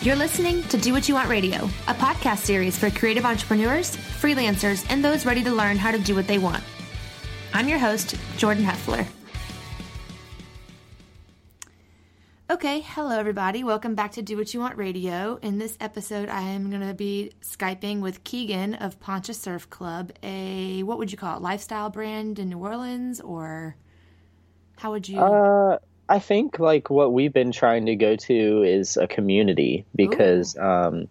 You're listening to Do What You Want Radio, a podcast series for creative entrepreneurs, freelancers, and those ready to learn how to do what they want. I'm your host, Jordan Heffler. Okay, hello everybody. Welcome back to Do What You Want Radio. In this episode, I am going to be Skyping with Keegan of Poncha Surf Club, a what would you call it, lifestyle brand in New Orleans, or how would you? Uh, I think like what we've been trying to go to is a community because, um,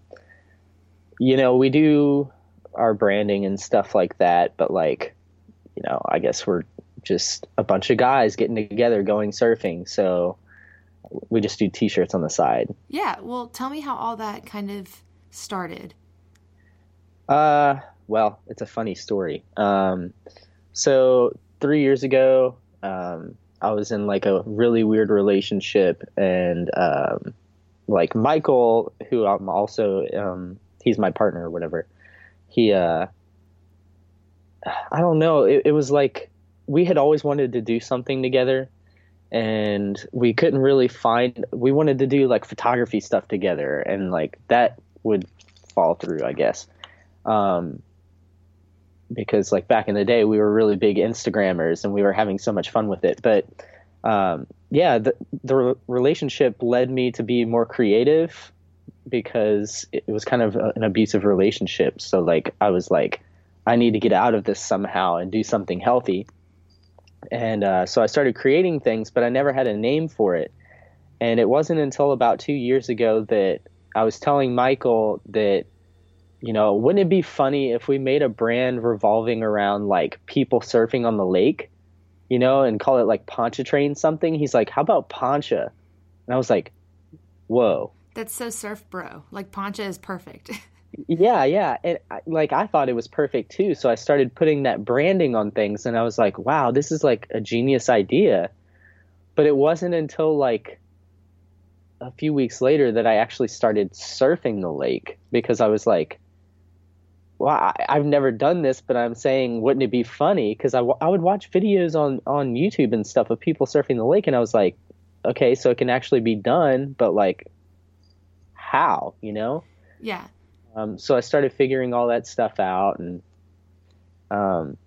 you know, we do our branding and stuff like that, but like, you know, I guess we're just a bunch of guys getting together going surfing. So we just do t-shirts on the side. Yeah. Well, tell me how all that kind of started. Uh, well, it's a funny story. Um, so three years ago, um, I was in like a really weird relationship, and um, like Michael, who I'm also um, he's my partner or whatever. He, uh, I don't know. It, it was like we had always wanted to do something together, and we couldn't really find. We wanted to do like photography stuff together, and like that would fall through, I guess. Um, because like back in the day we were really big instagrammers and we were having so much fun with it. But um, yeah the, the relationship led me to be more creative because it was kind of an abusive relationship. So like i was like i need to get out of this somehow and do something healthy. And uh, so i started creating things but i never had a name for it. And it wasn't until about two years ago that i was telling michael that you know, wouldn't it be funny if we made a brand revolving around like people surfing on the lake, you know, and call it like Pontchartrain something? He's like, how about Poncha? And I was like, whoa. That's so surf bro. Like Poncha is perfect. yeah, yeah. And like I thought it was perfect too. So I started putting that branding on things and I was like, wow, this is like a genius idea. But it wasn't until like a few weeks later that I actually started surfing the lake because I was like, well, I, have never done this, but I'm saying, wouldn't it be funny? Because I, I would watch videos on, on YouTube and stuff of people surfing the lake, and I was like, okay, so it can actually be done, but like, how, you know? Yeah. Um, so I started figuring all that stuff out, and um,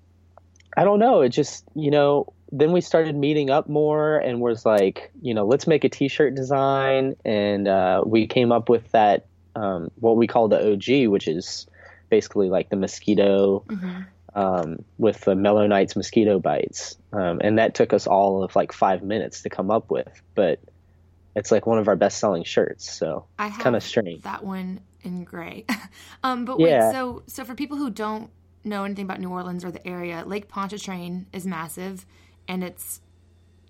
I don't know. It just, you know, then we started meeting up more, and was like, you know, let's make a T-shirt design, and uh, we came up with that um, what we call the OG, which is basically like the mosquito mm-hmm. um, with the Mellow Nights mosquito bites, um, and that took us all of like five minutes to come up with. But it's like one of our best selling shirts, so I kind of strange. That one in gray. um, but wait, yeah. so so for people who don't know anything about New Orleans or the area, Lake Pontchartrain is massive, and it's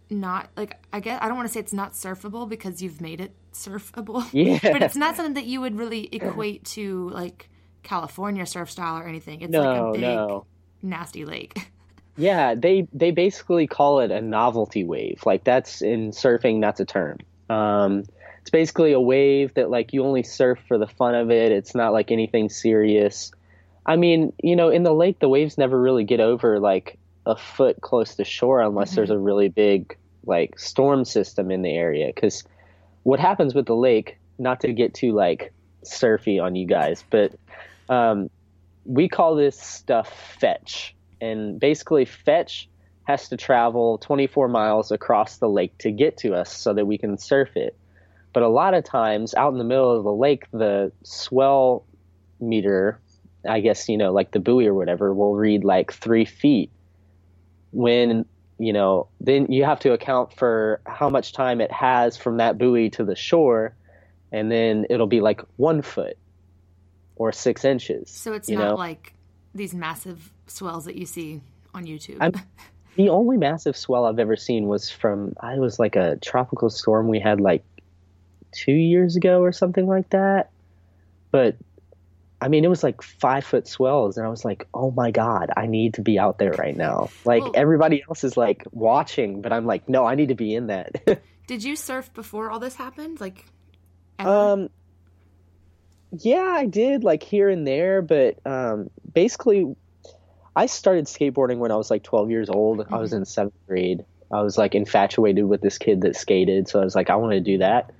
not like I guess I don't want to say it's not surfable because you've made it surfable. Yeah. but it's not something that you would really equate to like California surf style or anything. It's no, like a big no. nasty lake. yeah, they they basically call it a novelty wave. Like that's in surfing, that's a term. Um, it's basically a wave that like you only surf for the fun of it. It's not like anything serious. I mean, you know, in the lake, the waves never really get over like a foot close to shore unless mm-hmm. there's a really big like storm system in the area. Because what happens with the lake, not to get too like surfy on you guys, but um, we call this stuff fetch. And basically, fetch has to travel 24 miles across the lake to get to us so that we can surf it. But a lot of times, out in the middle of the lake, the swell meter, I guess, you know, like the buoy or whatever, will read like three feet. When, you know, then you have to account for how much time it has from that buoy to the shore. And then it'll be like one foot or six inches. So it's not know? like these massive swells that you see on YouTube. I'm, the only massive swell I've ever seen was from I was like a tropical storm we had like two years ago or something like that. But I mean, it was like five foot swells, and I was like, "Oh my god, I need to be out there right now!" Like well, everybody else is like watching, but I'm like, "No, I need to be in that." did you surf before all this happened? Like, ever? um, yeah, I did like here and there, but um, basically, I started skateboarding when I was like 12 years old. Mm-hmm. I was mm-hmm. in seventh grade. I was like infatuated with this kid that skated, so I was like, I want to do that.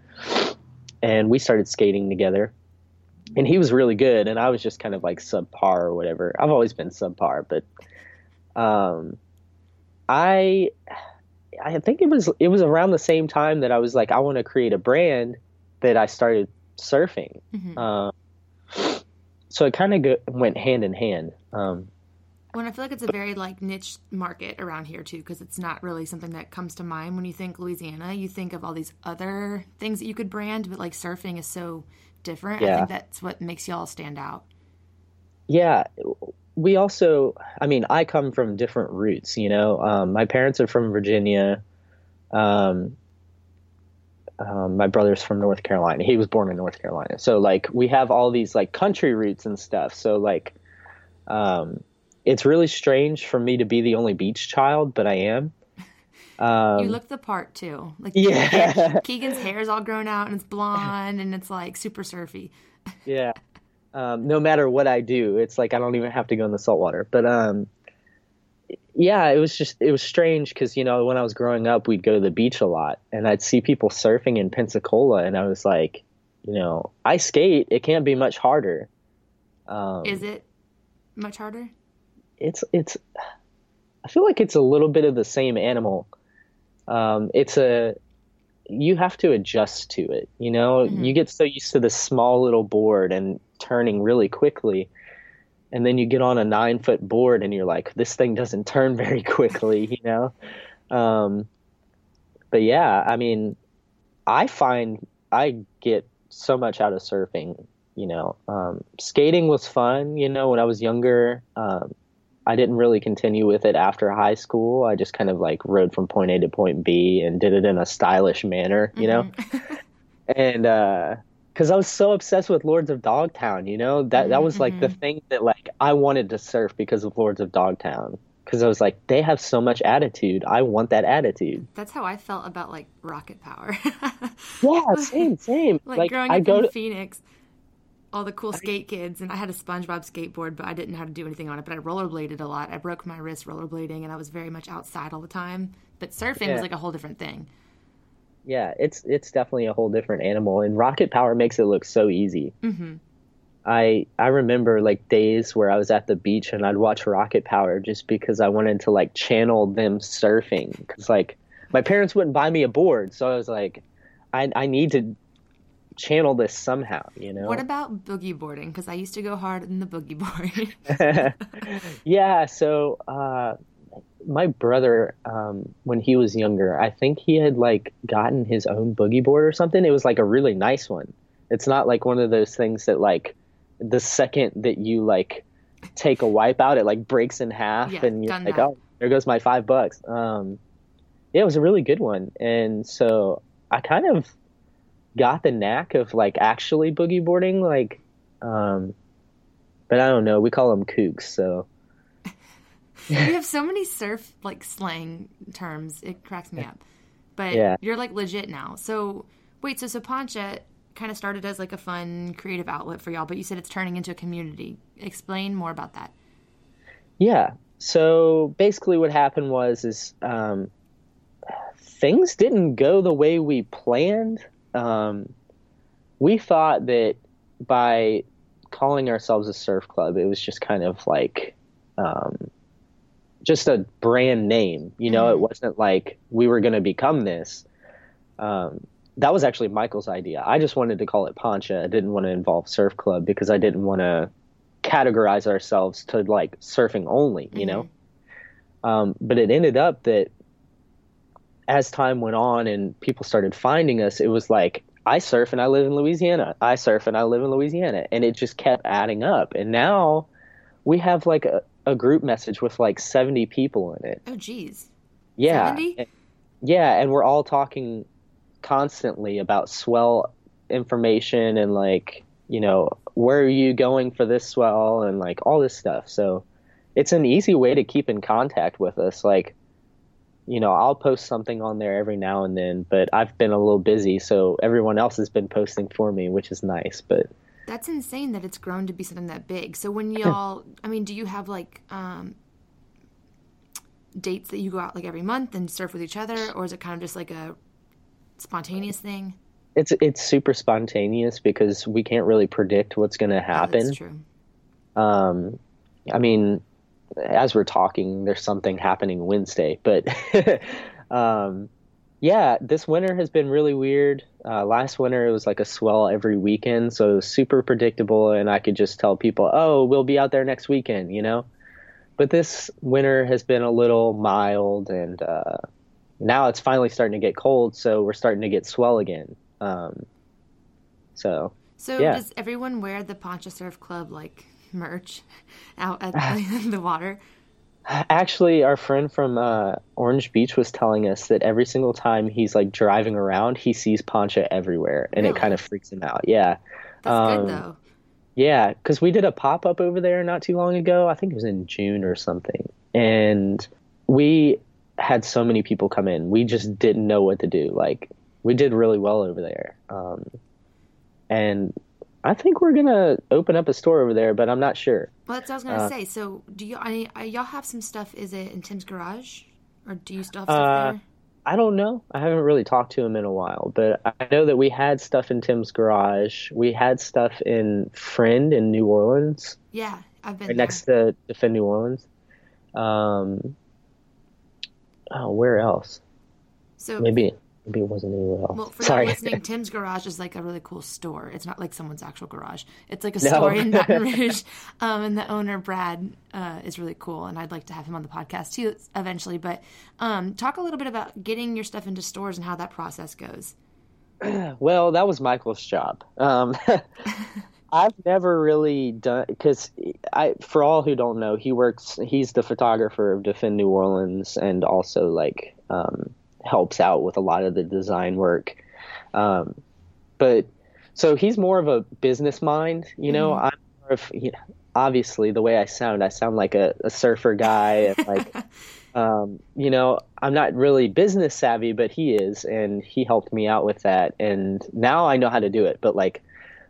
and we started skating together. And he was really good, and I was just kind of like subpar or whatever. I've always been subpar, but um, I I think it was it was around the same time that I was like I want to create a brand that I started surfing. Mhm. Um, so it kind of go- went hand in hand. Um, When I feel like it's a very like niche market around here too, because it's not really something that comes to mind when you think Louisiana. You think of all these other things that you could brand, but like surfing is so different. I think that's what makes y'all stand out. yeah, we also, I mean, I come from different roots, you know. Um, my parents are from Virginia. Um, um, my brother's from North Carolina. He was born in North Carolina. So, like, we have all these, like, country roots and stuff. So, like, um, it's really strange for me to be the only beach child, but I am. Um, you look the part too. Like Yeah. Keegan's hair is all grown out and it's blonde and it's like super surfy. yeah. Um, no matter what I do, it's like I don't even have to go in the saltwater. But um, yeah, it was just it was strange because you know when I was growing up, we'd go to the beach a lot, and I'd see people surfing in Pensacola, and I was like, you know, I skate. It can't be much harder. Um, Is it much harder? it's it's I feel like it's a little bit of the same animal. Um, it's a you have to adjust to it. You know, Mhm. you get so used to this small little board and turning really quickly, and then you get on a nine foot board and you're like, this thing doesn't turn very quickly. You know, um, but yeah, I mean, I find I get so much out of surfing. You know, um, skating was fun. You know, when I was younger, um, I didn't really continue with it after high school. I just kind of like rode from point A to point B and did it in a stylish manner. You know, Mhm. and uh because I was so obsessed with Lords of Dogtown, you know that that was like the mm-hmm. thing that like I wanted to surf because of Lords of Dogtown because I was like they have so much attitude. I want that attitude. That's how I felt about like rocket power. Yeah, same, same. like, like growing I up go in to Phoenix, all the cool skate kids, and I had a SpongeBob skateboard, but I didn't know how to do anything on it. But I rollerbladed a lot. I broke my wrist rollerblading, and I was very much outside all the time. But surfing Yeah. was like a whole different thing. Yeah, it's it's definitely a whole different animal, and rocket power makes it look so easy. hmm I I remember like days where I was at the beach and I'd watch Rocket Power just because I wanted to like channel them surfing because like my parents wouldn't buy me a board, so I was like, I I need to channel this somehow, you know. What about boogie boarding? Because I used to go hard in the boogie board. yeah, so uh, my brother, um, when he was younger, I think he had like gotten his own boogie board or something. It was like a really nice one. It's not like one of those things that like the second that you like take a wipe out, it like breaks in half, Yeah, and you're like, that. oh, there goes my five bucks. Um, yeah, it was a really good one, and so I kind of got the knack of like actually boogie boarding, like. Um, but I don't know. We call them kooks, so you have so many surf like slang terms. It cracks me up. But Yeah. you're like legit now. So wait, so Sapancha kind of started as like a fun creative outlet for y'all, but you said it's turning into a community. Explain more about that. Yeah. So basically, what happened was is um, things didn't go the way we planned. Um, we thought that by calling ourselves a surf club, it was just kind of like um, just a brand name. You know, it wasn't like we were going to become this. Um, that was actually Michael's idea. I just wanted to call it Poncha. I didn't want to involve Surf Club because I didn't want to categorize ourselves to like surfing only, you know. Um, but it ended up that as time went on and people started finding us, it was like I surf and I live in Louisiana. I surf and I live in Louisiana, and it just kept adding up. And now we have like a, a group message with like seventy people in it. Oh, geez. Yeah, 70? Yeah, and we're all talking constantly about swell information and like you know where are you going for this swell and like all this stuff. So it's an easy way to keep in contact with us. Like you know, I'll post something on there every now and then, but I've been a little busy, so everyone else has been posting for me, which is nice. But That's insane that it's grown to be something that big. So when y'all, I mean, do you have like um, dates that you go out like every month and surf with each other, or is it kind of just like a spontaneous thing? it's it's super spontaneous because we can't really predict what's going to Oh, happen. that's true. Um, I mean, as we're talking, there's something happening Wednesday, but um, yeah, this winter has been really weird. Uh, last winter it was like a swell every weekend, so it was super predictable, and I could just tell people, "Oh, we'll be out there next weekend," you know. But this winter has been a little mild, and uh, now it's finally starting to get cold, so we're starting to get swell again. Um, so So Yeah. does everyone wear the Poncha Surf Club like merch out at the water? Actually, our friend from uh, Orange Beach was telling us that every single time he's like driving around, he sees Poncha everywhere, and it kind of freaks him out. Yeah, That's Um, good though. yeah, because we did a pop up over there not too long ago. I think it was in June or something, and we had so many people come in. We just didn't know what to do. Like we did really well over there, um, and I think we're gonna open up a store over there, but I'm not sure. Well, that's what I was gonna uh, say. So do you? I, I, y'all have some stuff? Is it in Tim's garage, or do you still have Uh, stuff there? I don't know. I haven't really talked to him in a while, but I know that we had stuff in Tim's garage. We had stuff in Defend New Orleans, Yeah, I've been right next to Defend New Orleans. Um, oh, where else? So Maybe maybe it wasn't anywhere else. Well, for Sorry. those listening, Tim's Garage is like a really cool store. It's not like someone's actual garage. It's like a No. store in Baton Rouge, um, and the owner Brad uh, is really cool, and I'd like to have him on the podcast too eventually. But um, talk a little bit about getting your stuff into stores and how that process goes. Well, that was Michael's job. Um, I've never really done because I, for all who don't know, he works. He's the photographer of Defend New Orleans, and also like um, helps out with a lot of the design work. Um, but so he's more of a business mind. You know, I'm more of you know, obviously the way I sound. I sound like a, a surfer guy, and like um, you know, I'm not really business savvy, but he is, and he helped me out with that. And now I know how to do it. But like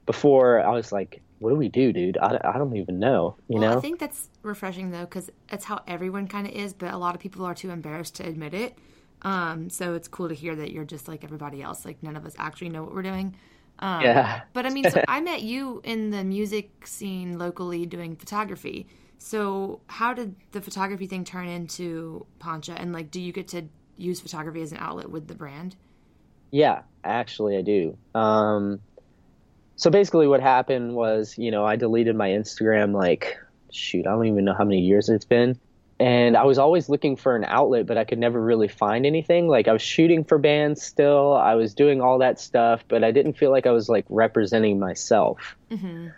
before, I was like, "What do we do, dude? I, I don't even know." You well, know? I think that's refreshing though, because it's how everyone kind of is, but a lot of people are too embarrassed to admit it. Um, so it's cool to hear that you're just like everybody else. Like none of us actually know what we're doing. Um, yeah. But I mean, so I met you in the music scene locally doing photography. So how did the photography thing turn into Poncha? And like, do you get to use photography as an outlet with the brand? Yeah, actually, I do. Um, so basically, what happened was, you know, I deleted my Instagram like, shoot, I don't even know how many years it's been. And I was always looking for an outlet, but I could never really find anything. Like, I was shooting for bands still, I was doing all that stuff, but I didn't feel like I was like representing myself. Mm-hmm.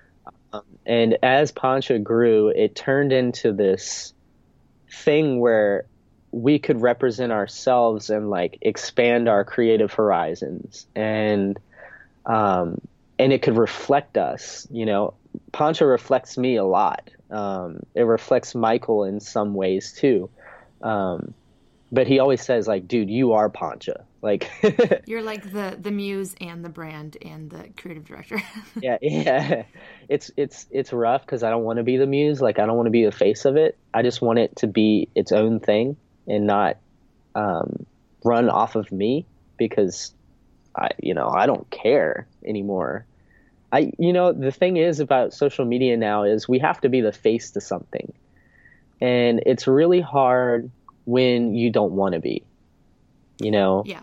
Um, and as Poncha grew, it turned into this thing where we could represent ourselves and like expand our creative horizons and um, and it could reflect us you know Poncha reflects me a lot um, it reflects Michael in some ways too. Um, but he always says like dude you are Poncha." like You're like the the muse and the brand and the creative director. yeah yeah. It's it's it's rough because i don't want to be the muse. Like i don't want to be the face of it. I just want it to be its own thing and not um, run off of me because i you know i don't care anymore i you know the thing is about social media now is we have to be the face to something. And it's really hard when you don't want to be you know? Yeah.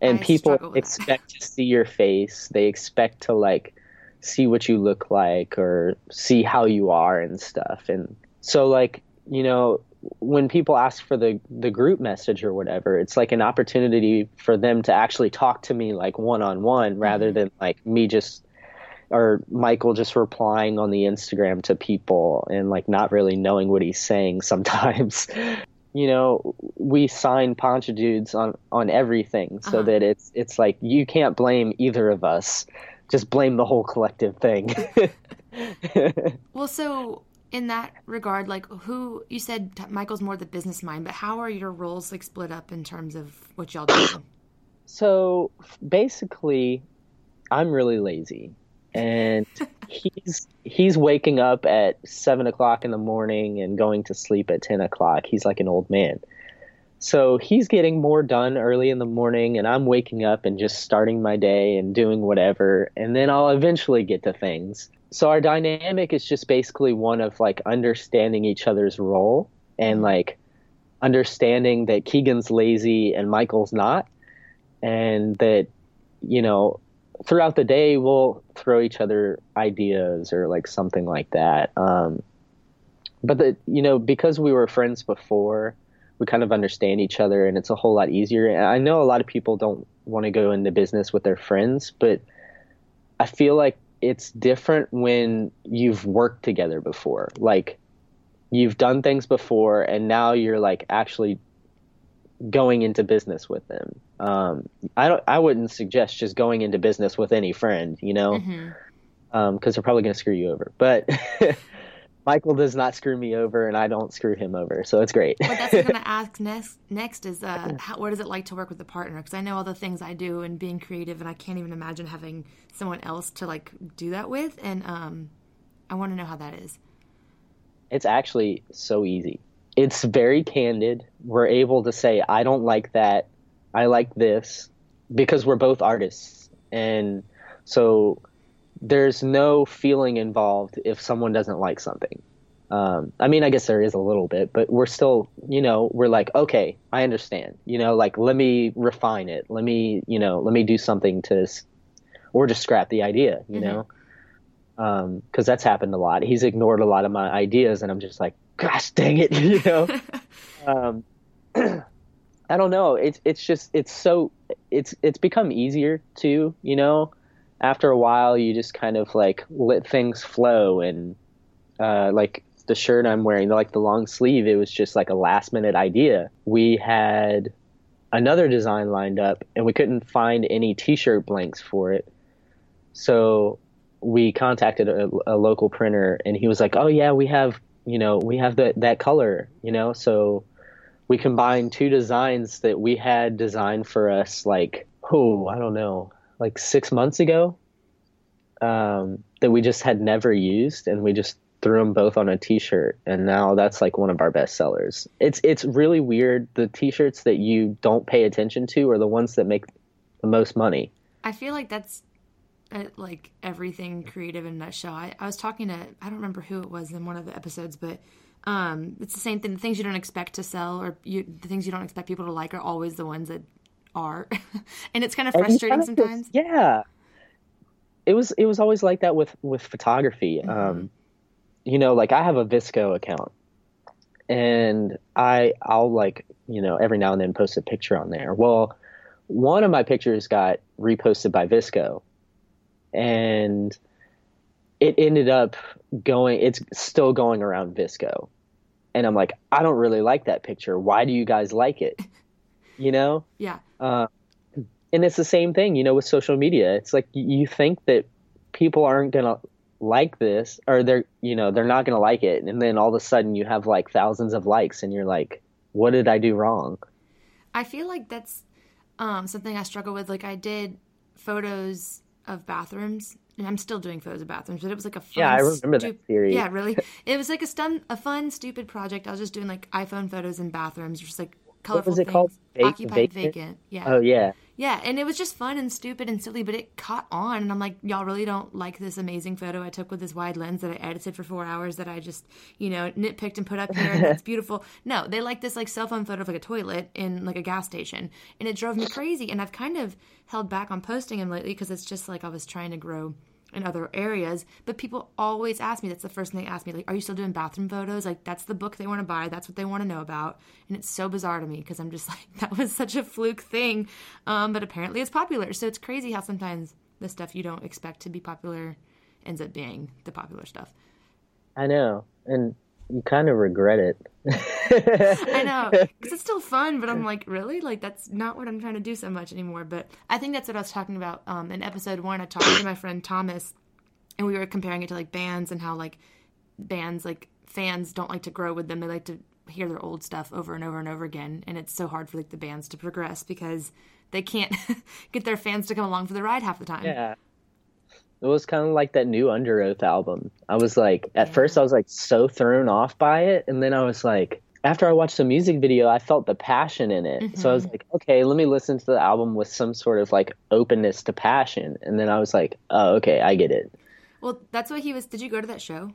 and I people struggle with that. expect to see your face. They expect to like see what you look like or see how you are and stuff. And so like you know when people ask for the the group message or whatever it's like an opportunity for them to actually talk to me like one on one rather mm-hmm. than like me just or Michael just replying on the Instagram to people and like not really knowing what he's saying sometimes. you know, we sign Poncha dudes on on everything so Uh-huh. that it's it's like you can't blame either of us. Just blame the whole collective thing. Well, so in that regard, like who you said t- Michael's more the business mind, but how are your roles like split up in terms of what y'all do? so basically, I'm really lazy, and he's he's waking up at seven o'clock in the morning and going to sleep at ten o'clock. He's like an old man. So he's getting more done early in the morning, and I'm waking up and just starting my day and doing whatever, and then I'll eventually get to things. So our dynamic is just basically one of like understanding each other's role and mm-hmm. like understanding that Keegan's lazy and Michael's not, and that you know throughout the day we'll throw each other ideas or like something like that. Um, but the you know because we were friends before, we kind of understand each other, and it's a whole lot easier. I know a lot of people don't want to go into business with their friends, but I feel like it's different when you've worked together before. Like you've done things before, and now you're like actually going into business with them. Um, I don't. I wouldn't suggest just going into business with any friend, you know, because mm-hmm. um, they're probably going to screw you over. But Michael does not screw me over, and I don't screw him over, so it's great. what that's going to ask next. Next is uh, how, what is it like to work with a partner? Because I know all the things I do and being creative, and I can't even imagine having someone else to like do that with. And um, I want to know how that is. It's actually so easy. It's very candid. We're able to say, "I don't like that. I like this," because we're both artists, and so there's no feeling involved if someone doesn't like something. Um, I mean, I guess there is a little bit, but we're still, you know, we're like, okay, I understand. You know, like let me refine it. Let me, you know, let me do something to, or just scrap the idea. You mm-hmm. know, because um, that's happened a lot. He's ignored a lot of my ideas, and I'm just like, gosh, dang it, you know. um, I don't know. It's it's just it's so it's it's become easier to you know after a while you just kind of like let things flow and uh, like the shirt I'm wearing, like the long sleeve, it was just like a last minute idea. We had another design lined up and we couldn't find any t-shirt blanks for it. So we contacted a, a local printer and he was like, "Oh yeah, we have, you know, we have that that color, you know." So we combined two designs that we had designed for us like, oh, I don't know, like six months ago um, that we just had never used, and we just threw them both on a T-shirt, and now that's like one of our best sellers. It's it's really weird. The T-shirts that you don't pay attention to are the ones that make the most money. I feel like that's uh, like everything creative in nutshell. I, I was talking to I don't remember who it was in one of the episodes, but um, it's the same thing. The things you don't expect to sell or you, the things you don't expect people to like are always the ones that are, and it's kind of frustrating sometimes. Just, yeah, it was it was always like that with with photography. Mm-hmm. Um, you know, like I have a VSCO account, and I I'll like you know every now and then post a picture on there. Well, one of my pictures got reposted by VSCO, and it ended up going. It's still going around VSCO, and I'm like, I don't really like that picture. Why do you guys like it? You know? Yeah. Uh, and it's the same thing, you know, with social media. It's like you think that people aren't gonna like this, or they're, you know, they're not gonna like it, and then all of a sudden you have like thousands of likes, and you're like, what did I do wrong? I feel like that's um, something I struggle with. Like I did photos of bathrooms, and I'm still doing photos of bathrooms, but it was like a fun, yeah, I remember stu- that series. Yeah, really, it was like a stun, a fun, stupid project. I was just doing like iPhone photos in bathrooms, just like colorful what was it things. called? Occupied vacant? vacant. Yeah. Oh yeah. Yeah, and it was just fun and stupid and silly, but it caught on. And I'm like, y'all really don't like this amazing photo I took with this wide lens that I edited for four hours that I just, you know, nitpicked and put up here. And it's beautiful. No, they like this like cell phone photo of like a toilet in like a gas station, and it drove me crazy. And I've kind of held back on posting them lately because it's just like I was trying to grow in other areas. But people always ask me, that's the first thing they ask me, like, are you still doing bathroom photos? Like, that's the book they want to buy. That's what they want to know about. And it's so bizarre to me because I'm just like, that was such a fluke thing. Um, but apparently it's popular. So it's crazy how sometimes the stuff you don't expect to be popular ends up being the popular stuff. I know. And you kind of regret it. I know because it's still fun, but I'm like, really? Like that's not what I'm trying to do so much anymore. But I think that's what I was talking about um, in episode one. I talked to my friend Thomas, and we were comparing it to like bands and how like bands like fans don't like to grow with them. They like to hear their old stuff over and over and over again, and it's so hard for like the bands to progress because they can't get their fans to come along for the ride half the time. Yeah. It was kind of like that new Underoath album. I was like, at yeah. first, I was like so thrown off by it, and then I was like, after I watched the music video, I felt the passion in it. Mm-hmm. So I was like, okay, let me listen to the album with some sort of like openness to passion. And then I was like, oh, okay, I get it. Well, that's what he was. Did you go to that show?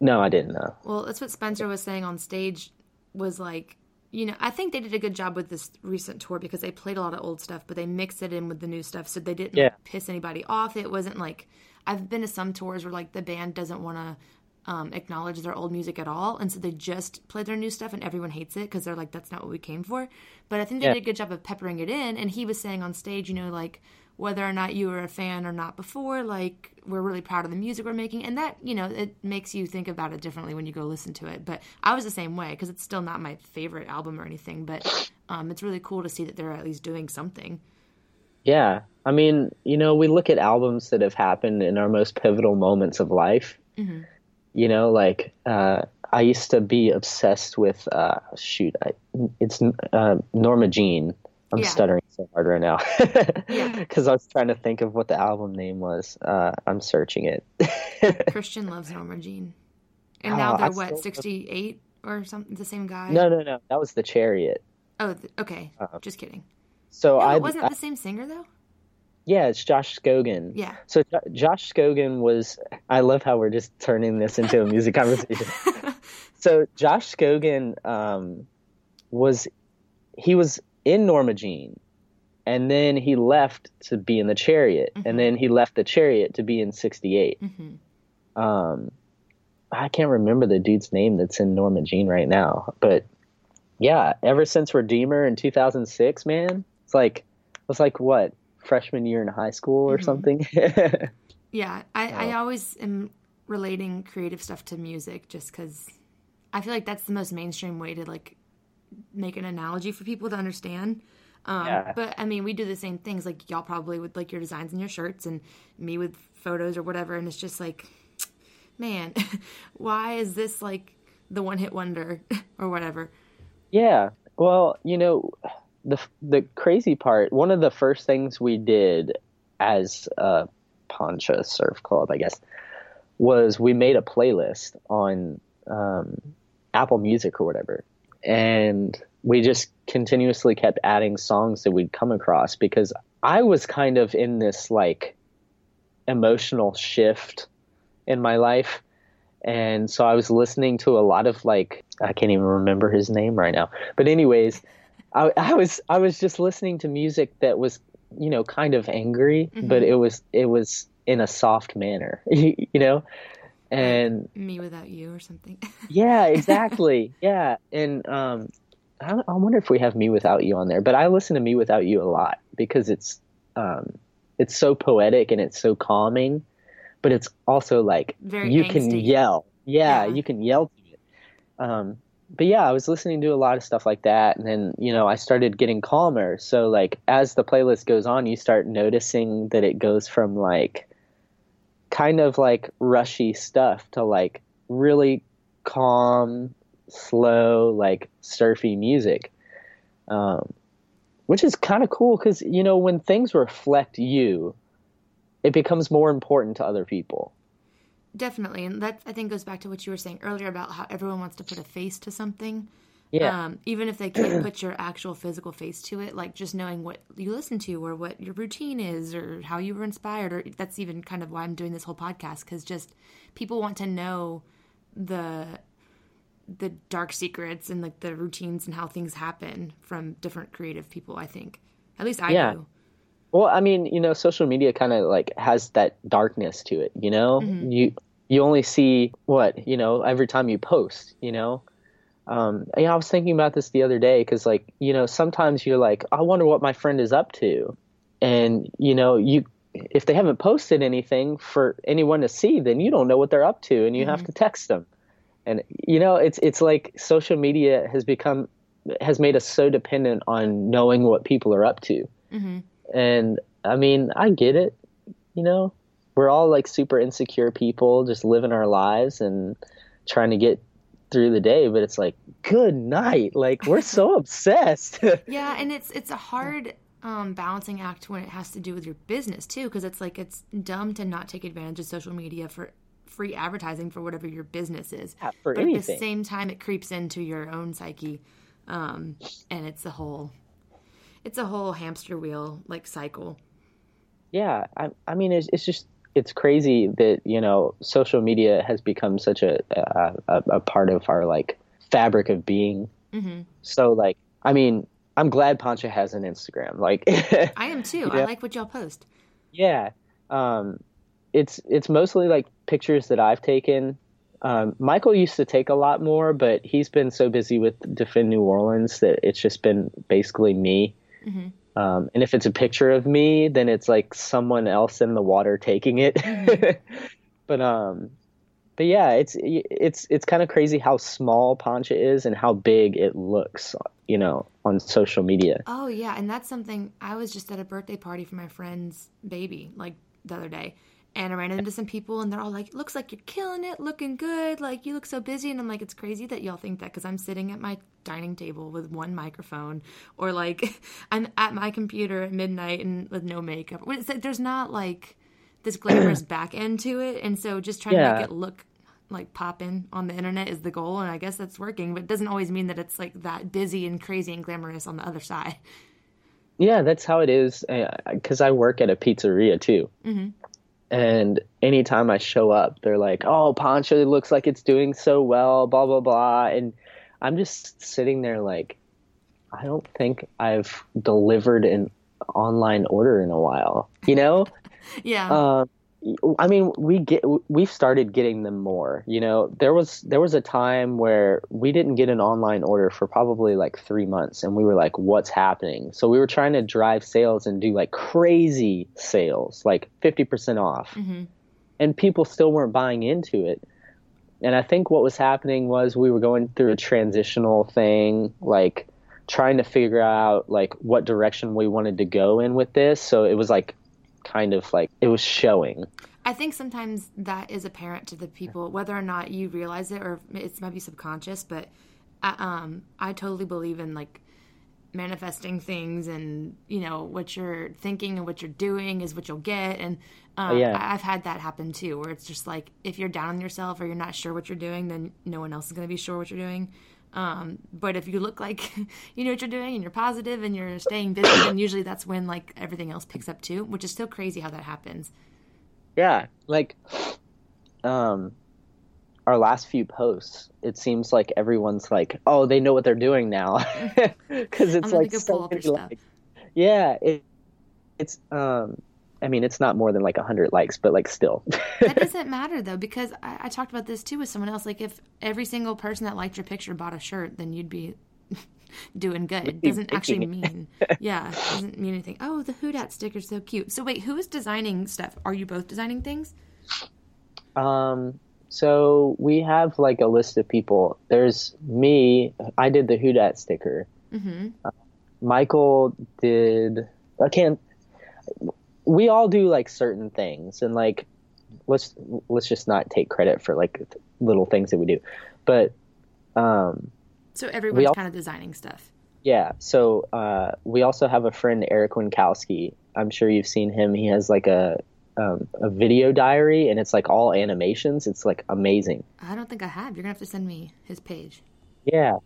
No, I didn't know. Well, that's what Spencer was saying on stage was like, you know, I think they did a good job with this recent tour because they played a lot of old stuff, but they mixed it in with the new stuff. So they didn't yeah. piss anybody off. It wasn't like, I've been to some tours where like the band doesn't want to um, acknowledge their old music at all, and so they just play their new stuff, and everyone hates it because they're like, "That's not what we came for." But I think they yeah. did a good job of peppering it in. And he was saying on stage, you know, like whether or not you were a fan or not before, like we're really proud of the music we're making, and that you know it makes you think about it differently when you go listen to it. But I was the same way because it's still not my favorite album or anything, but um, it's really cool to see that they're at least doing something. Yeah, I mean, you know, we look at albums that have happened in our most pivotal moments of life. Mm-hmm you know, like uh, I used to be obsessed with uh, shoot, I, it's uh, Norma Jean. I'm yeah. stuttering so hard right now because I was trying to think of what the album name was. Uh, I'm searching it. Christian loves Norma Jean, and now oh, they're I what 68 or something. The same guy? No, no, no. That was the Chariot. Oh, okay. Uh, Just kidding. So no, I wasn't I, the same singer though. Yeah, it's Josh Scogin. Yeah. So Josh Scogin was. I love how we're just turning this into a music conversation. so Josh Scogin um, was he was in Norma Jean, and then he left to be in the Chariot, mm-hmm. and then he left the Chariot to be in '68. Mm-hmm. Um, I can't remember the dude's name that's in Norma Jean right now, but yeah, ever since Redeemer in 2006, man, it's like it's like what freshman year in high school or mm-hmm. something. yeah, I, I always am relating creative stuff to music just because I feel like that's the most mainstream way to like make an analogy for people to understand. Um, yeah. But I mean, we do the same things. Like y'all probably with like your designs and your shirts, and me with photos or whatever. And it's just like, man, why is this like the one hit wonder or whatever? Yeah. Well, you know, the the crazy part, one of the first things we did as a Poncha Surf Club, I guess, was we made a playlist on um, Apple Music or whatever, and we just continuously kept adding songs that we'd come across because I was kind of in this like emotional shift in my life. And so I was listening to a lot of like I can't even remember his name right now. But anyways, I, I was I was just listening to music that was you know kind of angry, mm-hmm. but it was it was in a soft manner, you know, and me without you or something. yeah, exactly. Yeah, and um, I, I wonder if we have me without you on there, but I listen to me without you a lot because it's um, it's so poetic and it's so calming, but it's also like Very you angsty. can yell. Yeah, yeah, you can yell to it. Um, but yeah, I was listening to a lot of stuff like that, and then you know I started getting calmer. So like as the playlist goes on, you start noticing that it goes from like kind of like rushy stuff to like really calm, slow, like surfy music, um, which is kind of cool because you know when things reflect you, it becomes more important to other people. Definitely, and that I think goes back to what you were saying earlier about how everyone wants to put a face to something. Yeah. Um, even if they can't put your actual physical face to it, like just knowing what you listen to or what your routine is or how you were inspired, or that's even kind of why I'm doing this whole podcast because just people want to know the the dark secrets and like the routines and how things happen from different creative people. I think, at least I yeah. do. Well, I mean, you know, social media kind of like has that darkness to it. You know, mm-hmm. you you only see what you know every time you post. You know, um, yeah, I was thinking about this the other day because, like, you know, sometimes you're like, I wonder what my friend is up to, and you know, you if they haven't posted anything for anyone to see, then you don't know what they're up to, and you mm-hmm. have to text them. And you know, it's it's like social media has become has made us so dependent on knowing what people are up to. Mm-hmm. And I mean, I get it. You know, we're all like super insecure people just living our lives and trying to get through the day, but it's like, good night. Like we're so obsessed. yeah, and it's it's a hard um, balancing act when it has to do with your business too, because it's like it's dumb to not take advantage of social media for free advertising for whatever your business is. Yeah, for but anything. at the same time, it creeps into your own psyche, um, and it's a whole, it's a whole hamster wheel like cycle. Yeah, I, I mean, it's, it's just it's crazy that you know social media has become such a a, a, part of our like fabric of being. Mm-hmm. So like, I mean, I'm glad Poncha has an Instagram. Like, I am too. I like what y'all post. yeah, um, it's it's mostly like pictures that I've taken. Um, Michael used to take a lot more, but he's been so busy with Defend New Orleans that it's just been basically me. Mm-hmm. Um, and if it's a picture of me, then it's like someone else in the water taking it. but um, but yeah, it's it's it's kind of crazy how small Poncha is and how big it looks, you know, on social media. Oh yeah, and that's something I was just at a birthday party for my friend's baby like the other day. And I ran into some people, and they're all like, "Looks like you're killing it, looking good. Like you look so busy." And I'm like, "It's crazy that y'all think that because I'm sitting at my dining table with one microphone, or like I'm at my computer at midnight and with no makeup. It's like, There's not like this glamorous back end to it, and so just trying to make it look like popping on the internet is the goal, and I guess that's working. But it doesn't always mean that it's like that busy and crazy and glamorous on the other side. Yeah, that's how it is. Because I work at a pizzeria too. Mhm. And anytime I show up, they're like, "Oh, Poncha looks like it's doing so well." Blah blah blah. And I'm just sitting there like, I don't think I've delivered an online order in a while. You know? Yeah. Um, I mean, we get we've started getting them more. You know, there was there was a time where we didn't get an online order for probably like three months, and we were like, "What's happening?" So we were trying to drive sales and do like crazy sales, like fifty percent off, Mhm. and people still weren't buying into it. And I think what was happening was we were going through a transitional thing, like trying to figure out like what direction we wanted to go in with this. So it was like kind of like it was showing. I think sometimes that is apparent to the people, whether or not you realize it or it's maybe subconscious. But I, um, I totally believe in like manifesting things, and you know what you're thinking and what you're doing is what you'll get. And um, yeah. I've had that happen too, where it's just like if you're down on yourself or you're not sure what you're doing, then no one else is going to be sure what you're doing. Um, but if you look like you know what you're doing and you're positive and you're staying busy, then usually that's when like everything else picks up too, which is still crazy how that happens. Yeah, like um our last few posts, it seems like everyone's like, "Oh, they know what they're doing now," because it's like so pull up your many stuff. Yeah, it, it's um, I mean, it's not more than like hundred likes, but like still, that doesn't matter though because I, I talked about this too with someone else like if every single person that liked your picture bought a shirt then you'd be doing good it doesn't actually mean yeah it doesn't mean anything oh the Who Dat sticker's so cute so wait who is designing stuff are you both designing things Um, so we have like a list of people. There's me. I did the Who Dat sticker. mm-hmm. Michael did. I can't. We all do like certain things, and like let's let's just not take credit for like little things that we do, but um, so everyone's all- kind of designing stuff yeah. So uh, we also have a friend Eric Winkowski. I'm sure you've seen him. He has like a um, a video diary, and it's like all animations. It's like amazing. i don't think i have you're gonna have to send me his page Yeah.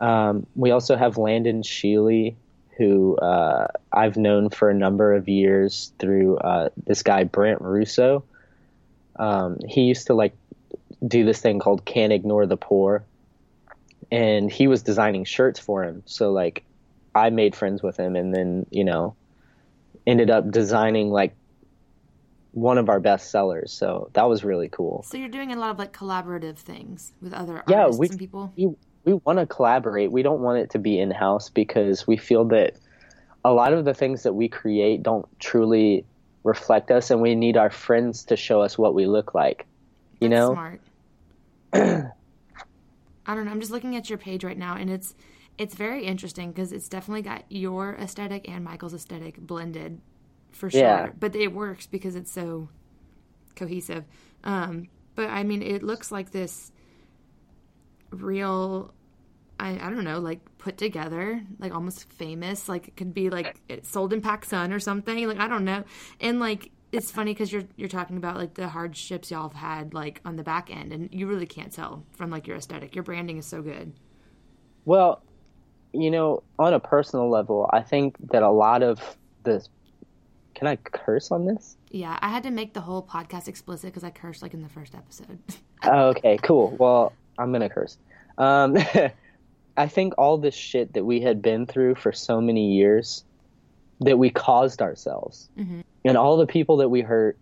Um, we also have Landon Sheely, who uh, I've known for a number of years through uh, this guy, Brent Russo. Um, he used to like do this thing called Can't Ignore the Poor. And he was designing shirts for him. So, like, I made friends with him and then, you know, ended up designing like one of our best sellers. So that was really cool. so you're doing a lot of like collaborative things with other Yeah, artists we- and people we we want to collaborate. We don't want it to be in house because we feel that a lot of the things that we create don't truly reflect us, and we need our friends to show us what we look like. You That's know, smart. I don't know. I'm just looking at your page right now, and it's it's very interesting because it's definitely got your aesthetic and Michael's aesthetic blended for sure. Yeah. But it works because it's so cohesive. Um, but I mean, it looks like this real. I, I don't know, like put together, like almost famous. Like it could be like it sold in PacSun or something. Like I don't know, and like it's funny because you're you're talking about like the hardships y'all have had like on the back end, and you really can't tell from like your aesthetic. Your branding is so good. Well, you know, on a personal level, I think that a lot of the. Can I curse on this? Yeah, I had to make the whole podcast explicit because I cursed like in the first episode. oh, okay, cool. Well, I'm gonna curse. Um, I think all this shit that we had been through for so many years that we caused ourselves, mm-hmm. and all the people that we hurt,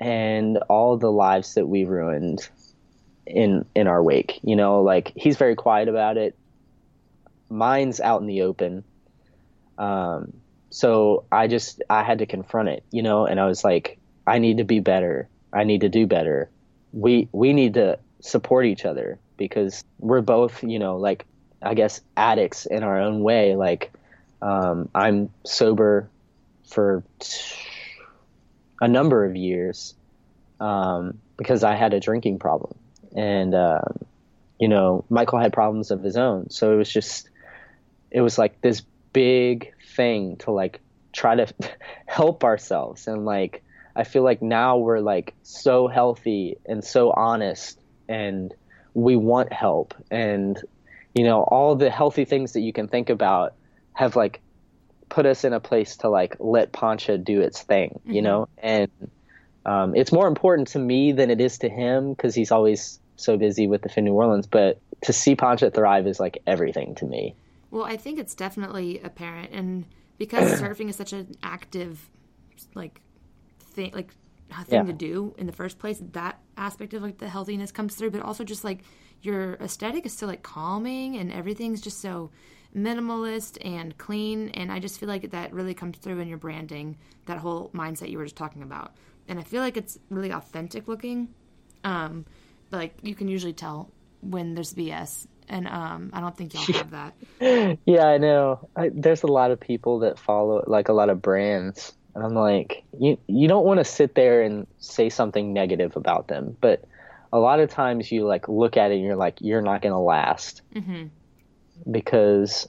and all the lives that we ruined in in our wake. You know, like he's very quiet about it. Mine's out in the open. Um, so I just I had to confront it, you know, and I was like, I need to be better. I need to do better. We we need to support each other because we're both, you know, like I guess addicts in our own way. Like um, I'm sober for a number of years um, because I had a drinking problem, and um, you know Michael had problems of his own. So it was just it was like this big thing to like try to help ourselves and like I feel like now we're like so healthy and so honest and we want help and you know all the healthy things that you can think about have like put us in a place to like let Poncha do its thing, you mm-hmm. know? And um, it's more important to me than it is to him because he's always so busy with Defend New Orleans. But to see Poncha thrive is like everything to me. Well, I think it's definitely apparent, and because surfing is such an active, like, thing, like thing yeah. to do in the first place, that aspect of like the healthiness comes through. But also just like your aesthetic is so like calming, and everything's just so minimalist and clean. And I just feel like that really comes through in your branding, that whole mindset you were just talking about. And I feel like it's really authentic looking. Um, like you can usually tell when there's BS. And um, I don't think y'all have that. yeah, I know. I, there's a lot of people that follow, like a lot of brands, and I'm like, you you don't want to sit there and say something negative about them, but a lot of times you like look at it and you're like, you're not gonna last. Mm-hmm because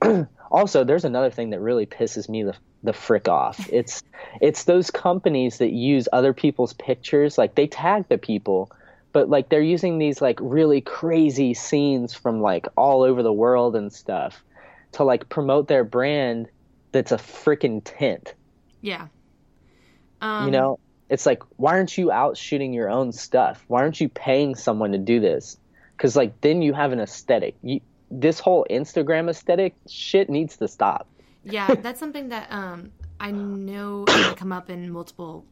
also there's another thing that really pisses me the the frick off. It's it's those companies that use other people's pictures, like they tag the people, but like they're using these like really crazy scenes from like all over the world and stuff to like promote their brand that's a freaking tent. Yeah. Um, you know, it's like why aren't you out shooting your own stuff? Why aren't you paying someone to do this? Cuz like then you have an aesthetic. You this whole Instagram aesthetic shit needs to stop. Yeah, that's something that um, I know come up in multiple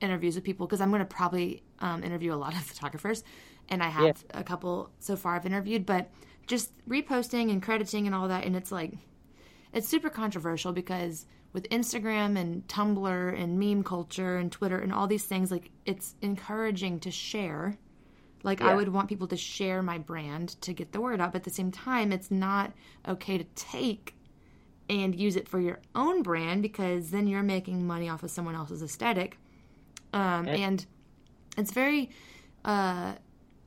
interviews with people because I'm going to probably um, interview a lot of photographers, and I have yeah. a couple so far I've interviewed, but just reposting and crediting and all that, and it's like it's super controversial because with Instagram and Tumblr and meme culture and Twitter and all these things, like it's encouraging to share like yeah. I would want people to share my brand to get the word out, but at the same time, it's not okay to take and use it for your own brand because then you're making money off of someone else's aesthetic. Um, okay. And it's very uh,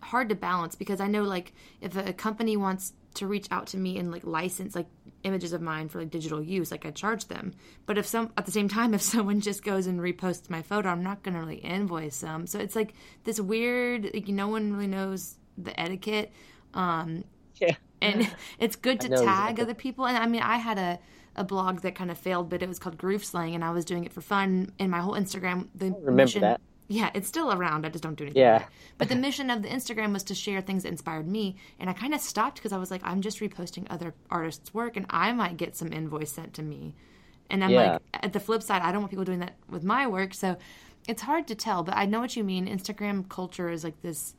hard to balance because I know like if a company wants to reach out to me and like license like images of mine for like digital use like i charge them. But if some at the same time if someone just goes and reposts my photo i'm not going to really invoice them. So it's like this weird like no one really knows the etiquette um yeah. and it's good to tag other people. And i mean i had a a blog that kind of failed but it was called groove slang and i was doing it for fun. And my whole instagram the remember mission, that yeah, it's still around. I just don't do anything. Yeah. But the mission of the Instagram was to share things that inspired me, and I kind of stopped because I was like, I'm just reposting other artists' work, and I might get some invoice sent to me. And I'm yeah. like, at the flip side, I don't want people doing that with my work, so it's hard to tell. But I know what you mean. Instagram culture is like this.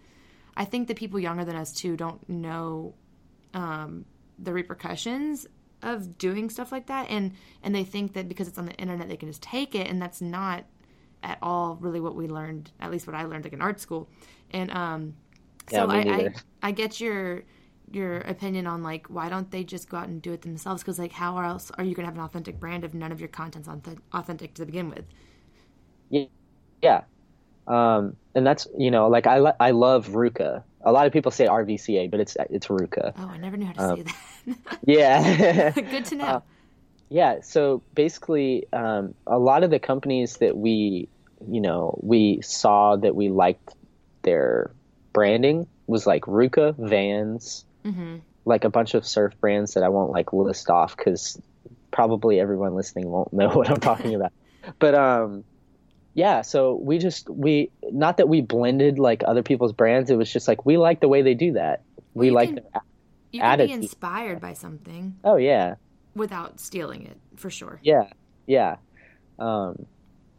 I think the people younger than us too don't know um, the repercussions of doing stuff like that, and and they think that because it's on the internet, they can just take it, and that's not at all really what we learned, at least what I learned like in art school. And um, so yeah, I, I, I get your your opinion on like why don't they just go out and do it themselves? Because like how else are you gonna have an authentic brand if none of your content's authentic to begin with? Yeah, yeah. Um, and that's you know like I I love RVCA. A lot of people say RVCA, but it's it's RVCA. Oh, I never knew how to um, say that. yeah. Good to know. Uh, yeah. So basically, um, a lot of the companies that we, you know, we saw that we liked their branding was like RVCA, Vans, Mm-hmm. like a bunch of surf brands that I won't like list off because probably everyone listening won't know what I'm talking about. But um, yeah. So we just we not that we blended like other people's brands. It was just like we like the way they do that. We like. can- their- You can be inspired by something oh yeah. Without stealing it, for sure. Yeah, yeah. Um,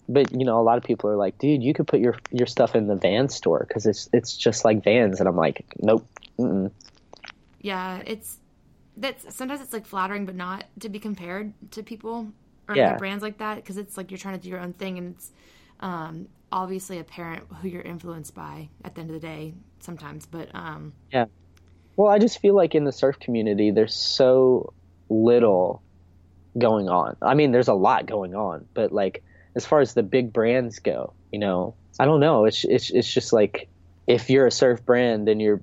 but you know, a lot of people are like, "Dude, you could put your your stuff in the van store because it's it's just like Vans," and I'm like, "Nope." Mm-mm. Yeah, it's that's sometimes it's like flattering, but not to be compared to people or Yeah. brands like that because it's like you're trying to do your own thing, and it's um, obviously apparent who you're influenced by at the end of the day sometimes. But um, yeah, Well, I just feel like in the surf community, there's so little going on. I mean, there's a lot going on, but like as far as the big brands go, you know, I don't know. It's it's it's just like if you're a surf brand, then you're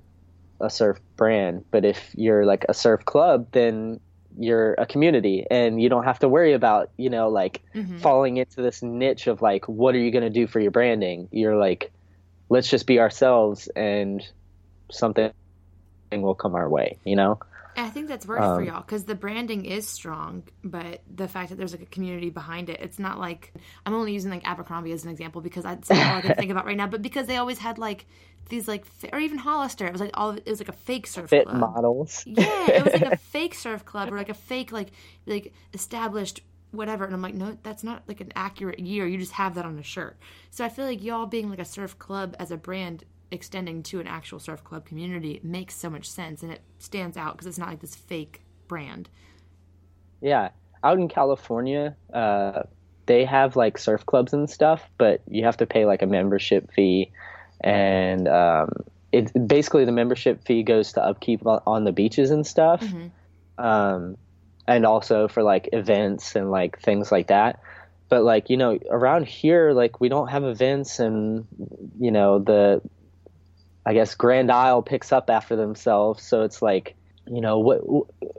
a surf brand, but if you're like a surf club, then you're a community and you don't have to worry about, you know, like mhm. falling into this niche of like what are you going to do for your branding? You're like let's just be ourselves and something will come our way, you know? I think that's worked for Um, y'all because the branding is strong, but the fact that there's like a community behind it, it's not like I'm only using like Abercrombie as an example because that's all I can think about right now. But because they always had like these like, or even Hollister, it was like all it was like a fake surf Fit club. models. Yeah, it was like a fake surf club or like a fake like like established whatever. And I'm like, no, that's not like an accurate year. You just have that on a shirt. So I feel like y'all being like a surf club as a brand extending to an actual surf club community makes so much sense and it stands out because it's not like this fake brand. Yeah. Out in California, uh, they have like surf clubs and stuff, but you have to pay like a membership fee. And um, it basically the membership fee goes to upkeep on, the beaches and stuff. Um, and also for like events and like things like that. But like, you know, around here, like we don't have events and, you know, the, I guess Grand Isle picks up after themselves. So it's like, you know, what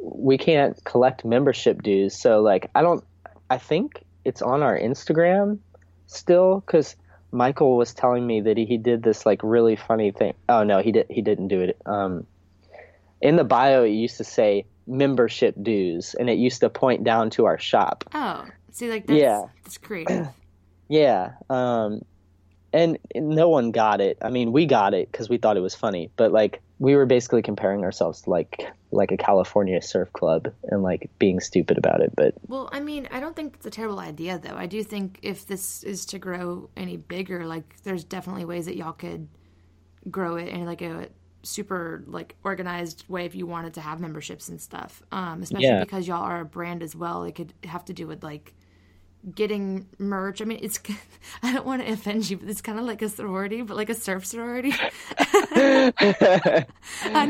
we can't collect membership dues. So like, I don't, I think it's on our Instagram still because Michael was telling me that he, he did this like really funny thing. Oh no, he did. He didn't do it. Um, in the bio, it used to say membership dues, and it used to point down to our shop. Oh, see, like that's, Yeah. that's creative. Yeah. Um, and no one got it. I mean, we got it because we thought it was funny, but like we were basically comparing ourselves to like like a California surf club and like being stupid about it. But Well, I mean, I don't think it's a terrible idea, though. I do think if this is to grow any bigger, like, there's definitely ways that y'all could grow it in like a super like organized way if you wanted to have memberships and stuff. Um, especially Yeah. because y'all are a brand as well. It could have to do with like getting merch. I mean, it's I don't want to offend you, but it's kind of like a sorority, but like a surf sorority. and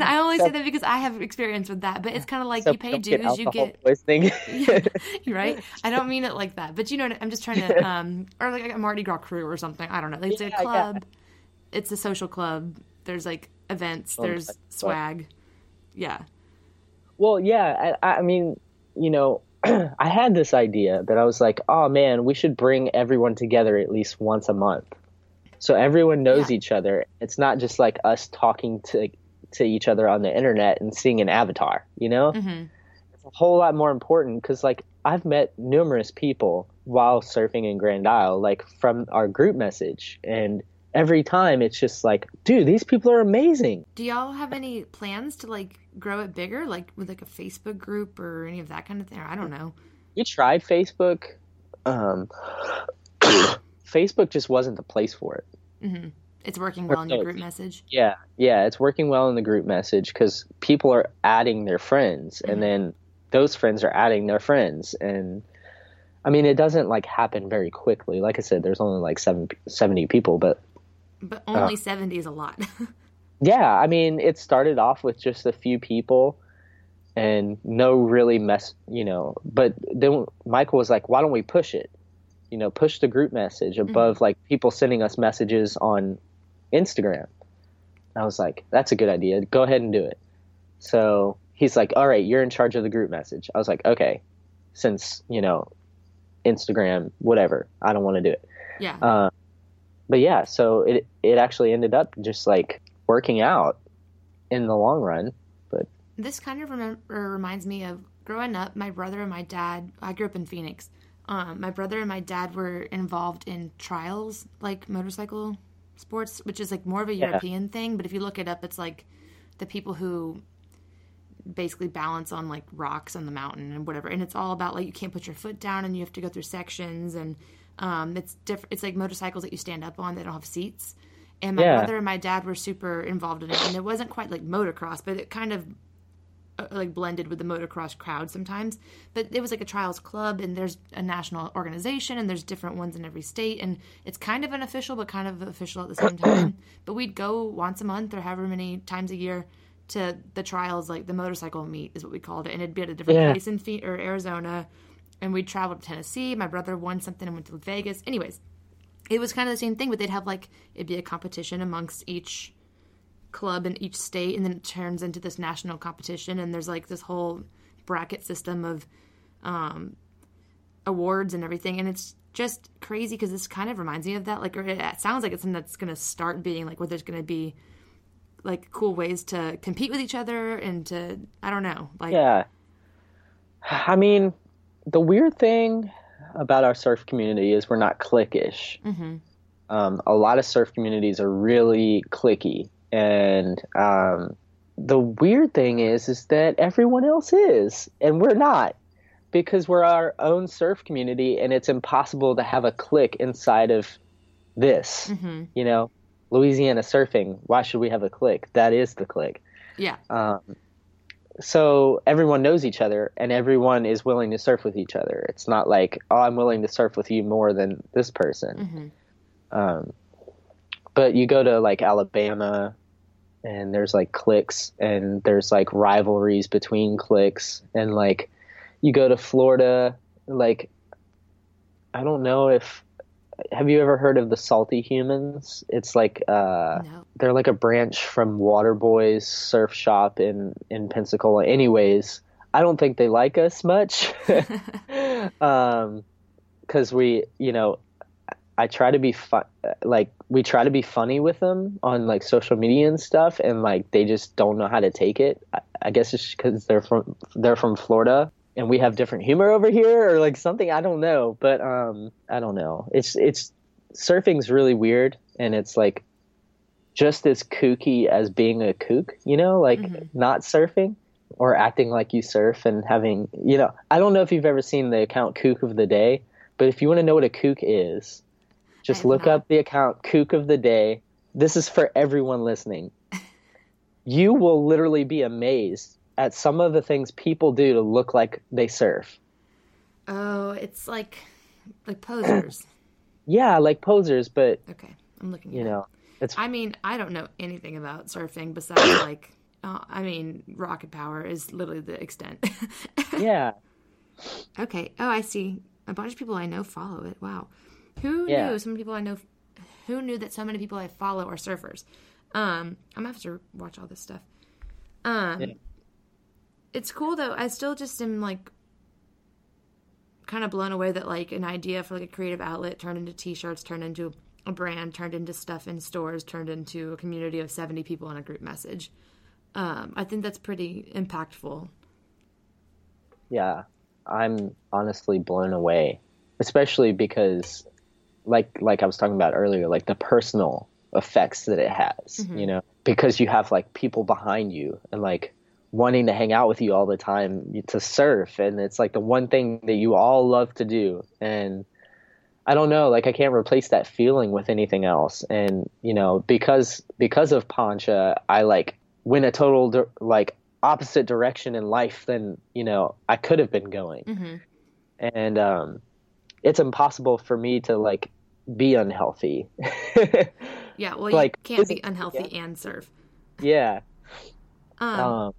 I only say that because I have experience with that. But it's kind of like you pay dues, you get poisoning. You're right. I don't mean it like that, but you know, what- I'm just trying to, um, or like a Mardi Gras crew or something. I don't know. Like, it's Yeah, a yeah. club. It's a social club. There's like events. Oh, There's swag. Yeah. Well, yeah, I, I mean, you know, I had this idea that I was like, oh man, we should bring everyone together at least once a month, so everyone knows Yeah. each other. It's not just like us talking to to each other on the internet and seeing an avatar. You know, hmm it's a whole lot more important because like I've met numerous people while surfing in Grand Isle, like from our group message, and every time it's just like, dude, these people are amazing. Do y'all have any plans to like grow it bigger, like with like a Facebook group or any of that kind of thing? Or I don't know. we tried Facebook. Um, Facebook just wasn't the place for it. hmm It's working well in your no, group message. Yeah, yeah, it's working well in the group message because people are adding their friends, Mhm. and then those friends are adding their friends, and I mean, it doesn't like happen very quickly. Like I said, there's only like seven, 70 people, but But Uh. only 70 is a lot. yeah, I mean, it started off with just a few people and no really mess, you know. But then Michael was like, "Why don't we push it? You know, push the group message above like people sending us messages on Instagram." I was like, "That's a good idea. Go ahead and do it." So he's like, "All right, you're in charge of the group message." I was like, "Okay." since you know Instagram, whatever. I don't want to do it. Yeah. Uh, but yeah, so it it actually ended up just like working out in the long run. But this kind of remember, reminds me of growing up. My brother and my dad. I grew up in Phoenix. Um, my brother and my dad were involved in trials, like motorcycle sports, which is like more of a Yeah. European thing. But if you look it up, it's like the people who basically balance on like rocks on the mountain and whatever. And it's all about like you can't put your foot down and you have to go through sections and um, it's different. It's like motorcycles that you stand up on. They don't have seats. And my Yeah. brother and my dad were super involved in it, and it wasn't quite like motocross, but it kind of uh, like blended with the motocross crowd sometimes. But it was like a trials club, and there's a national organization, and there's different ones in every state, and it's kind of unofficial, but kind of official at the same time. but we'd go once a month or however many times a year to the trials, like the motorcycle meet is what we called it, and it'd be at a different Yeah. place in Phe- or Arizona, and we traveled to Tennessee. My brother won something and went to Vegas. Anyways, it was kind of the same thing, but they'd have like it'd be a competition amongst each club in each state, and then it turns into this national competition, and there's like this whole bracket system of um, awards and everything, and it's just crazy because this kind of reminds me of that. Like, it sounds like it's something that's going to start being like where there's going to be like cool ways to compete with each other and to I don't know, like yeah, I mean, the weird thing about our surf community is we're not cliquish. hmm Um, a lot of surf communities are really clicky, and um, the weird thing is, is that everyone else is, and we're not, because we're our own surf community, and it's impossible to have a clique inside of this. hmm You know, Louisiana surfing. Why should we have a clique? That is the clique. yeah, Um, so everyone knows each other and everyone is willing to surf with each other. It's not like, oh, I'm willing to surf with you more than this person. hmm Um, but you go to like Alabama and there's like cliques and there's like rivalries between cliques and like you go to Florida, like, I don't know if, have you ever heard of the Salty Humans? It's like, uh, no, they're like a branch from Waterboyz surf shop in in Pensacola. Anyways, I don't think they like us much, um, because we, you know, I try to be fun, like we try to be funny with them on like social media and stuff, and like they just don't know how to take it. I, I guess it's because they're from they're from Florida. And we have different humor over here, or like something I don't know, but um, I don't know. It's it's surfing's really weird, and it's like just as kooky as being a kook, you know, like Mhm. not surfing or acting like you surf and having, you know, I don't know if you've ever seen the account Kook of the Day, but if you want to know what a kook is, just look up the account Kook of the Day. This is for everyone listening. you will literally be amazed at some of the things people do to look like they surf. oh, it's like like posers. Yeah, like posers, but okay, I'm looking. you at it. know, it's I mean, I don't know anything about surfing besides like, uh, I mean, rocket power is literally the extent. yeah. okay. Oh, I see. A bunch of people I know follow it. Wow. Who Yeah. knew? Some people I know. Who knew that so many people I follow are surfers? Um, I'm gonna have to watch all this stuff. Um, Yeah. It's cool though. I still just am like kind of blown away that like an idea for like a creative outlet turned into t-shirts, turned into a brand, turned into stuff in stores, turned into a community of 70 people in a group message. Um, I think that's pretty impactful. Yeah, I'm honestly blown away, especially because, like like I was talking about earlier, like the personal effects that it has. You know, because you have like people behind you and like wanting to hang out with you all the time to surf, and it's like the one thing that you all love to do, and I don't know, like I can't replace that feeling with anything else. And you know, because because of Poncha, I like went a total di- like opposite direction in life than you know I could have been going. hmm And um, it's impossible for me to like be unhealthy. Yeah, well, Like, you can't be unhealthy and surf. yeah. Um, Um,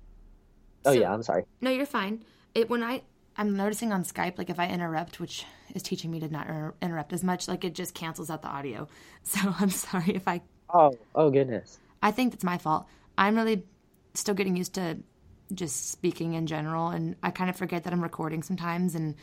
oh so- yeah. I'm sorry. No, you're fine. It when I I'm noticing on Skype, like if I interrupt, which is teaching me to not inter- interrupt as much, like it just cancels out the audio. So I'm sorry if I. Oh oh goodness. I think that's my fault. I'm really still getting used to just speaking in general. And I kind of forget that I'm recording sometimes, and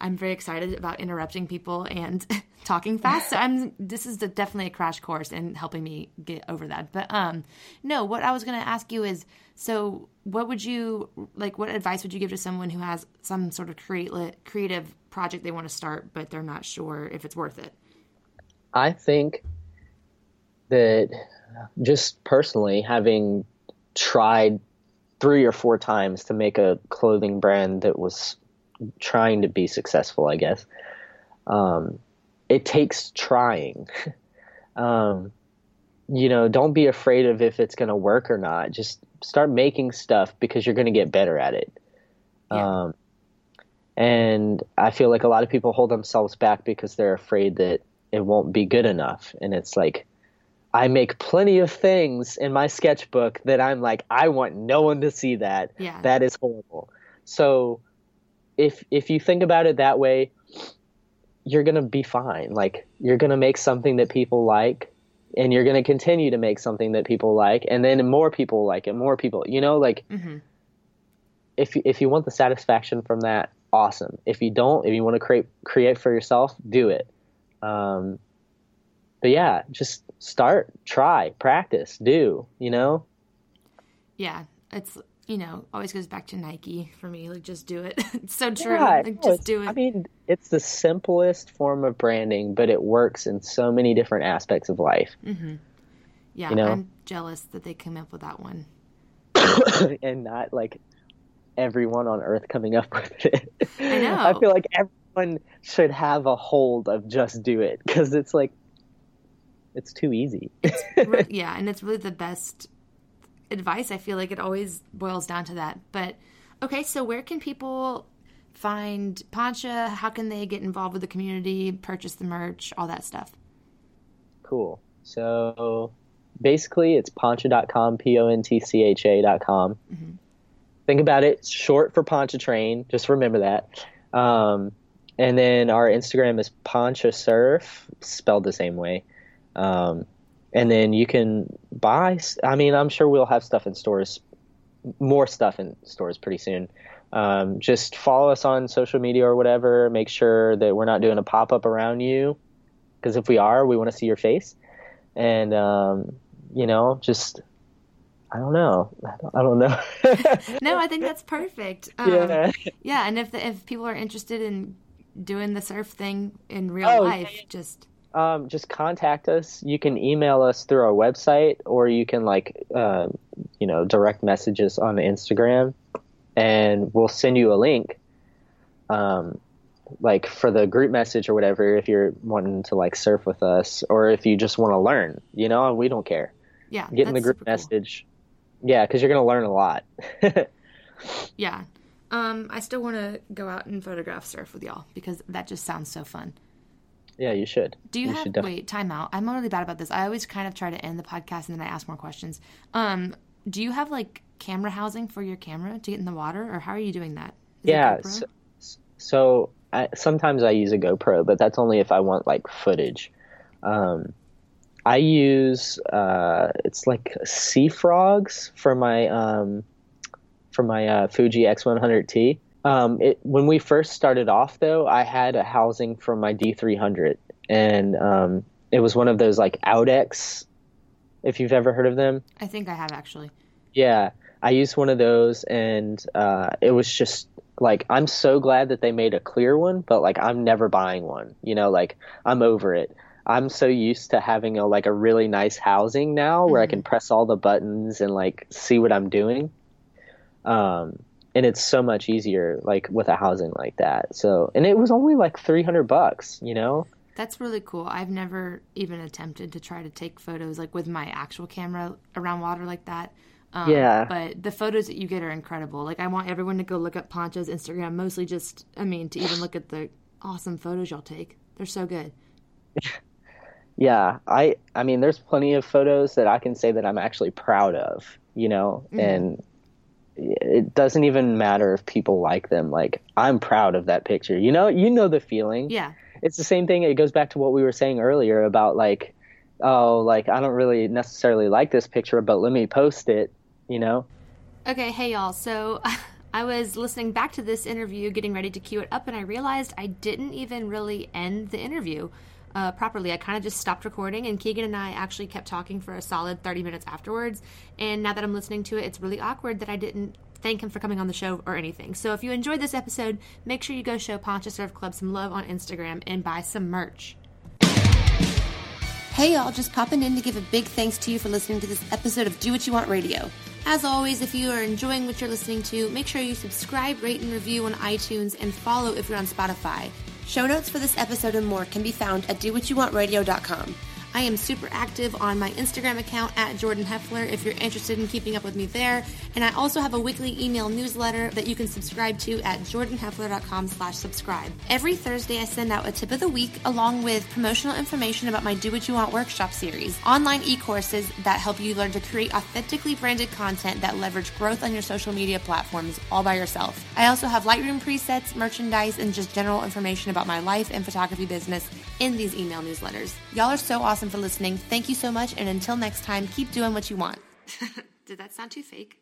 I'm very excited about interrupting people and talking fast. So I'm this is definitely a crash course in helping me get over that. But um, no, what I was going to ask you is, so what would you like? What advice would you give to someone who has some sort of create, creative project they want to start, but they're not sure if it's worth it? I think that just personally having tried three or four times to make a clothing brand that was trying to be successful, I guess. Um, it takes trying. um, you know, don't be afraid of if it's going to work or not. Just start making stuff because you're going to get better at it. Yeah. Um, and I feel like a lot of people hold themselves back because they're afraid that it won't be good enough. And it's like, I make plenty of things in my sketchbook that I'm like, I want no one to see that. Yeah. That is horrible. So if if you think about it that way, you're gonna be fine. Like you're gonna make something that people like, and you're gonna continue to make something that people like, and then more people like it, more people. You know, like mm-hmm. if if you want the satisfaction from that, awesome. If you don't, if you want to create create for yourself, do it. Um, but yeah, just start, try, practice, do. You know. Yeah, it's you know, always goes back to Nike for me. Like, just do it. it's so true. Yeah, like, just do it. I mean, it's the simplest form of branding, but it works in so many different aspects of life. Mm-hmm. Yeah, you know? I'm jealous that they came up with that one. and not like everyone on earth coming up with it. I know. I feel like everyone should have a hold of just do it because it's like, it's too easy. it's, yeah, and it's really the best advice. I feel like it always boils down to that. But okay, so where can people find Poncha? How can they get involved with the community, purchase the merch, all that stuff? Cool. So basically, it's poncha.com, P O N T C H A.com. Mm-hmm. Think about it, short for Pontchartrain. Just remember that. Um, and then our Instagram is Poncha Surf, spelled the same way. Um, and then you can buy. I mean, I'm sure we'll have stuff in stores, more stuff in stores pretty soon. Um, just follow us on social media or whatever. Make sure that we're not doing a pop up around you, because if we are, we want to see your face. And um, you know, just I don't know. I don't, know. no, I think that's perfect. Um, yeah. Yeah, and if the, if people are interested in doing the surf thing in real oh, life, yeah. just um, just contact us. You can email us through our website, or you can like, uh, you know, direct messages on Instagram, and we'll send you a link. Um, like for the group message or whatever, if you're wanting to like surf with us, or if you just want to learn, you know, we don't care. Yeah, get in the group message. Cool. Yeah, because you're gonna learn a lot. yeah. Um, I still want to go out and photograph surf with y'all because that just sounds so fun. Yeah, you should. Do you, you have wait, time out. I'm really bad about this. I always kind of try to end the podcast and then I ask more questions. Um, do you have like camera housing for your camera to get in the water or how are you doing that? Is yeah. So, so I, sometimes I use a GoPro, but that's only if I want like footage. Um, I use uh, it's like SeaFrogs for my um, for my uh, Fuji X100T. Um, it, when we first started off, though, I had a housing for my D300, and um, it was one of those like Outex, if you've ever heard of them. I think I have actually. Yeah, I used one of those, and uh, it was just like I'm so glad that they made a clear one, but like I'm never buying one. You know, like I'm over it. I'm so used to having a like a really nice housing now where mm-hmm. I can press all the buttons and like see what I'm doing. Um, and it's so much easier like with a housing like that. So and it was only like 300 bucks you know? That's really cool. I've never even attempted to try to take photos like with my actual camera around water like that. Um, yeah. but the photos that you get are incredible. Like i want everyone to go look up Poncha's instagram mostly just i mean to even look at the awesome photos y'all take. They're so good. Yeah i i mean there's plenty of photos that i can say that i'm actually proud of you know? Mm-hmm. and it doesn't even matter if people like them. Like I'm proud of that picture. You know, you know the feeling. Yeah. It's the same thing. It goes back to what we were saying earlier about like, oh, like I don't really necessarily like this picture, but let me post it. You know. Okay, hey y'all. So I was listening back to this interview, getting ready to cue it up, and I realized I didn't even really end the interview uh, properly. I kind of just stopped recording, and Keegan and I actually kept talking for a solid 30 minutes afterwards. And now that I'm listening to it, it's really awkward that I didn't thank him for coming on the show or anything. So if you enjoyed this episode, make sure you go show Poncha Surf Club some love on Instagram and buy some merch. Hey y'all, just popping in to give a big thanks to you for listening to this episode of Do What You Want Radio. As always, if you are enjoying what you're listening to, make sure you subscribe, rate, and review on iTunes and follow if you're on Spotify. Show notes for this episode and more can be found at dowhatyouwantradio.com. I am super active on my Instagram account at Jordan Heffler if you're interested in keeping up with me there. And I also have a weekly email newsletter that you can subscribe to at jordanheffler.com slash subscribe. Every Thursday I send out a tip of the week along with promotional information about my Do What You Want workshop series, online e-courses that help you learn to create authentically branded content that leverage growth on your social media platforms all by yourself. I also have Lightroom presets, merchandise, and just general information about my life and photography business in these email newsletters. Y'all are so awesome for listening. Thank you so much, and until next time, keep doing what you want. Did that sound too fake?